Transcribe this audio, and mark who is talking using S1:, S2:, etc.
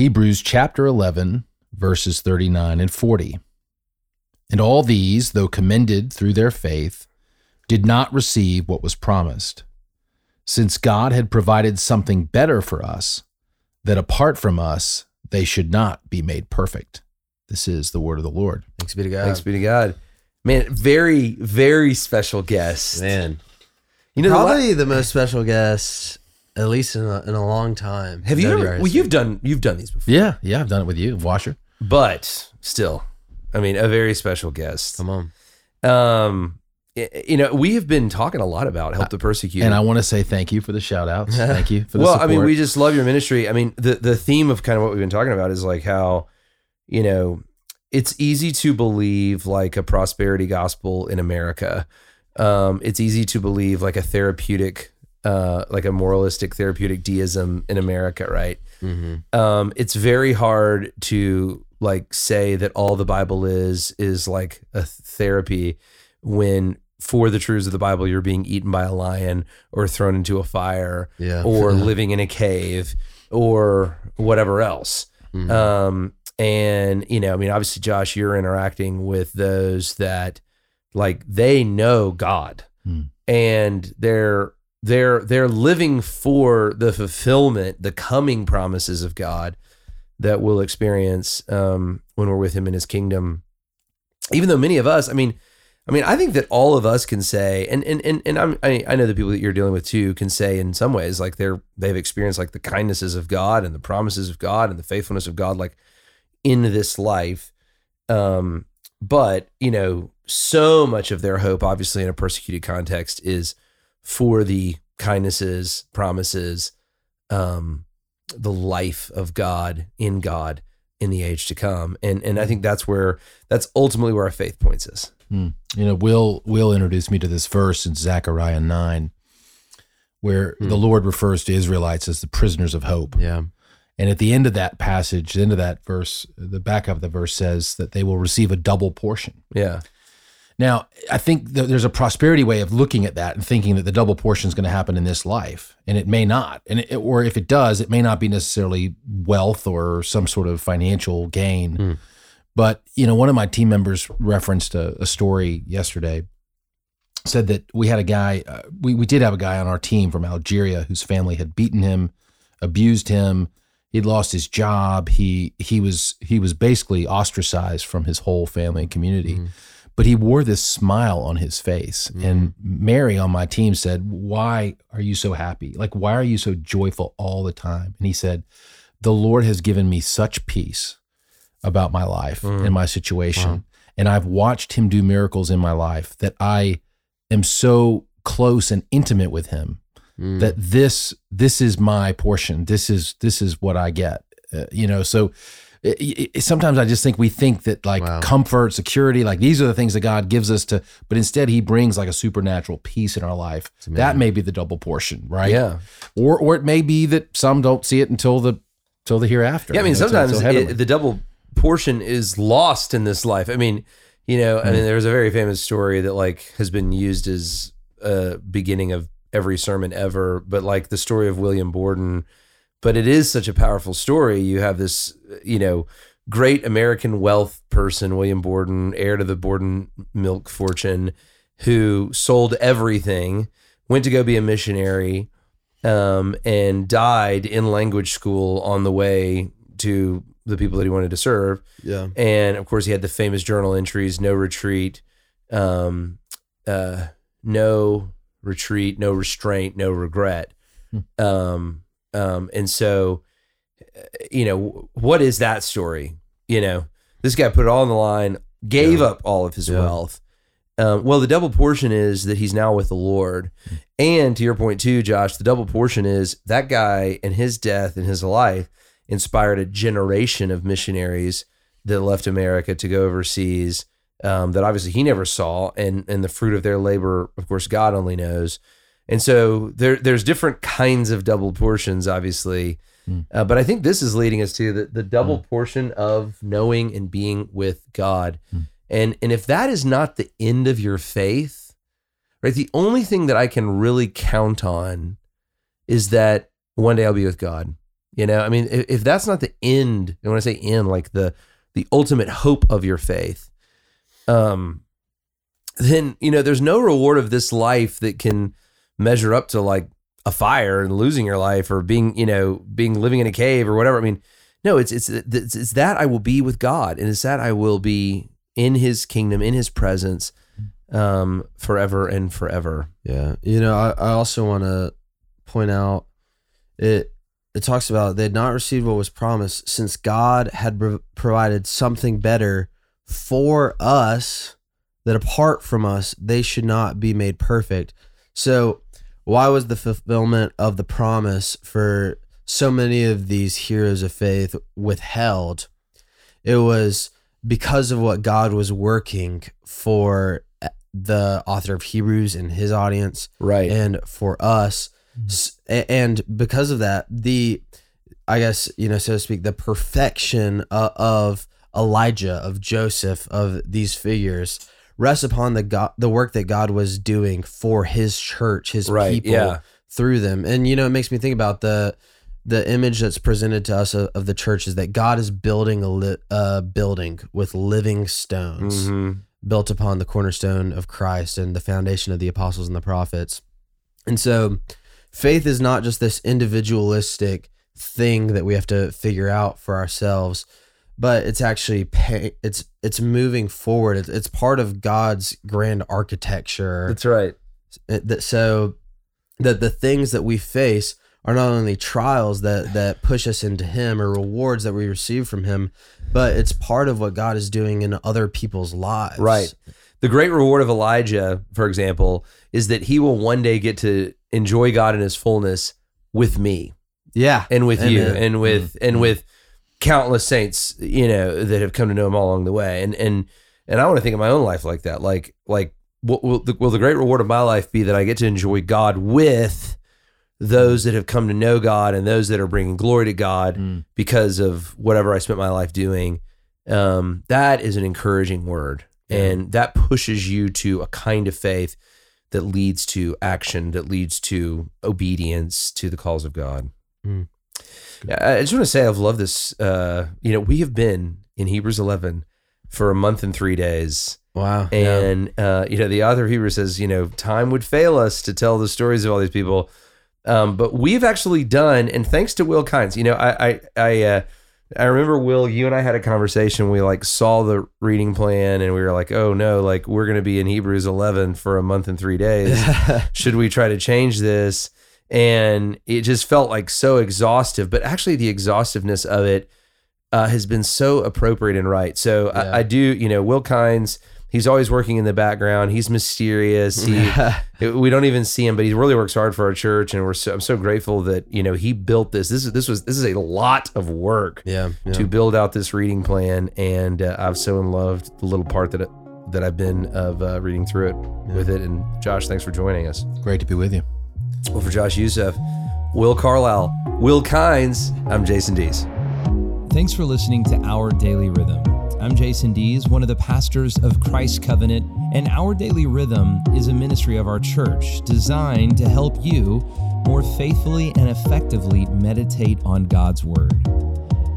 S1: Hebrews chapter 11, verses 39 and 40. And all these, though commended through their faith, did not receive what was promised, since God had provided something better for us, that apart from us, they should not be made perfect. This is the word of the Lord.
S2: Thanks be to God.
S3: Thanks be to God. Man, very, very special guest.
S2: Man.
S3: You know, the la-
S2: Probably the most special guest, at least in a, in a long time.
S3: have you ever?
S2: WRC.
S3: Well, you've done you've done these before,
S1: Yeah, yeah, I've done it with you, Washer.
S3: but still, I mean, a very special guest.
S2: Come on.
S3: Um, y- you know, we have been talking a lot about help the persecuted.
S1: And I want to say thank you for the shout outs. Thank you for the
S3: well,
S1: support.
S3: I mean, we just love your ministry. I mean, the the theme of kind of what we've been talking about is like how, you know, it's easy to believe like a prosperity gospel in America. Um, it's easy to believe like a therapeutic, uh, like a moralistic therapeutic deism in America, right?
S2: Mm-hmm.
S3: um, it's very hard to like say that all the Bible is is like a therapy when for the truths of the Bible you're being eaten by a lion or thrown into a fire
S2: Yeah.
S3: or living in a cave or whatever else.
S2: Mhm.
S3: Um, and you know, I mean, obviously, Josh, you're interacting with those that like they know God
S1: Hmm.
S3: and they're they're they're living for the fulfillment, the coming promises of God that we'll experience um, when we're with Him in His kingdom. Even though many of us, I mean, I mean, I think that all of us can say, and and and, and I'm, I I know the people that you're dealing with too can say in some ways like they're they've experienced like the kindnesses of God and the promises of God and the faithfulness of God like in this life. Um, but you know, so much of their hope, obviously in a persecuted context, is for the kindnesses, promises, um, the life of God in God in the age to come. And and I think that's where that's ultimately where our faith points us.
S1: Hmm. You know, Will Will introduced me to this verse in Zechariah nine, where
S2: Hmm.
S1: the Lord refers to Israelites as the prisoners of hope.
S2: Yeah.
S1: And at the end of that passage, the end of that verse, the back of the verse says that they will receive a double portion.
S3: Yeah.
S1: Now, I think there's a prosperity way of looking at that and thinking that the double portion is going to happen in this life, and it may not. And it, or if it does, it may not be necessarily wealth or some sort of financial gain.
S2: Hmm.
S1: But you know, one of my team members referenced a, a story yesterday. Said that we had a guy, uh, we we did have a guy on our team from Algeria whose family had beaten him, abused him. He'd lost his job. He he was he was basically ostracized from his whole family and community
S2: Mhm.
S1: But he wore this smile on his face. And Mary on my team said, Why are you so happy? Like, why are you so joyful all the time? And he said, The Lord has given me such peace about my life
S3: Mm.
S1: and my situation.
S2: Wow.
S1: And I've watched him do miracles in my life that I am so close and intimate with him
S2: Mm.
S1: that this this is my portion this is this is what i get uh, you know so it, it, sometimes i just think we think that like
S2: Wow.
S1: comfort security like these are the things that god gives us to but instead he brings like a supernatural peace in our life that may be the double portion right
S3: Yeah.
S1: or or it may be that some don't see it until the till the hereafter
S3: Yeah, I mean,
S1: you know,
S3: sometimes it, the double portion is lost in this life. I mean, you know, I hmm. mean, there's a very famous story that like has been used as a beginning of every sermon ever, but like the story of William Borden. But it is such a powerful story. You have this, you know, great American wealth person, William Borden, heir to the Borden milk fortune, who sold everything, went to go be a missionary, um, and died in language school on the way to the people that he wanted to serve.
S2: yeah.
S3: And of course, he had the famous journal entries: no retreat, um, uh, no retreat, no restraint, no regret. Um, um, and so, uh, you know, what is that story? You know, this guy put it all on the line, gave
S2: Yeah.
S3: up all of his
S2: Yeah.
S3: wealth. Um, well, the double portion is that he's now with the Lord. And to your point too, Josh, the double portion is that guy and his death and his life inspired a generation of missionaries that left America to go overseas. Um, that obviously he never saw, and and the fruit of their labor, of course, God only knows. And so there there's different kinds of double portions, obviously.
S1: Mm.
S3: Uh, but I think this is leading us to the, the double portion of knowing and being with God.
S1: Mm.
S3: And and if that is not the end of your faith, right? The only thing that I can really count on is that one day I'll be with God. You know, I mean, if, if that's not the end, and when I say end, like the the ultimate hope of your faith, um, then you know, there's no reward of this life that can measure up to like a fire and losing your life or being, you know, being living in a cave or whatever. I mean, no, it's it's it's, that I will be with God, and it's that I will be in His kingdom, in His presence, um, forever and forever.
S2: Yeah. You know, I, I also want to point out it it talks about they had not received what was promised since God had pro- provided something better for us that apart from us they should not be made perfect. So, why was the fulfillment of the promise for so many of these heroes of faith withheld? It was because of what God was working for the author of Hebrews and his audience
S3: Right.
S2: and for us a- and because of that the i guess you know so to speak the perfection uh, of elijah of joseph of these figures rests upon the god the work that god was doing for his church his
S3: Right,
S2: people
S3: yeah.
S2: through them and you know it makes me think about the the image that's presented to us of, of the church is that god is building a li- uh, building with living stones
S3: Mhm.
S2: built upon the cornerstone of Christ and the foundation of the apostles and the prophets. And so faith is not just this individualistic thing that we have to figure out for ourselves, but it's actually pay, it's it's moving forward. It's, it's part of God's grand architecture.
S3: That's right.
S2: Uh, that so that the things that we face are not only trials that that push us into him or rewards that we receive from him but it's part of what God is doing in other people's lives
S3: Right. The great reward of Elijah, for example, is that he will one day get to enjoy God in his fullness with me
S2: yeah
S3: and with you and with mm-hmm. and with countless saints, you know, that have come to know him all along the way. And and and I want to think of my own life like that. Like like will, will, the, will the great reward of my life be that I get to enjoy God with those that have come to know God and those that are bringing glory to God
S1: Mm.
S3: because of whatever I spent my life doing. Um, that is an encouraging word. And that pushes you to a kind of faith that leads to action, that leads to obedience to the calls of God.
S2: Mm.
S3: Yeah, I just want to say I've loved this. Uh, you know, we have been in Hebrews 11 for a month and three days.
S2: wow yeah.
S3: And, uh, you know, the author of Hebrews says, you know, time would fail us to tell the stories of all these people. Um, but we've actually done, and thanks to Will Kynes, you know, I, I, I, uh, I remember Will, you and I had a conversation. We like saw the reading plan and we were like, oh no, like we're going to be in Hebrews 11 for a month and three days. Should we try to change this? And it just felt like so exhaustive, but actually the exhaustiveness of it uh, has been so appropriate and right. So
S2: Yeah.
S3: I, I do, you know, Will Kynes, he's always working in the background. He's mysterious. He, we don't even see him, but he really works hard for our church, and we're so, I'm so grateful that you know he built this. This is this was this is a lot of work
S2: yeah, yeah.
S3: to build out this reading plan, and uh, I've so loved the little part that it, that I've been of uh, reading through it with it. And Josh, thanks for joining us.
S1: Great to be with you.
S3: Well, for Josh Youssef, Will Carlisle, Will Kynes, I'm Jason Dees.
S4: Thanks for listening to Our Daily Rhythm. I'm Jason Dees, one of the pastors of Christ Covenant, and Our Daily Rhythm is a ministry of our church designed to help you more faithfully and effectively meditate on God's Word.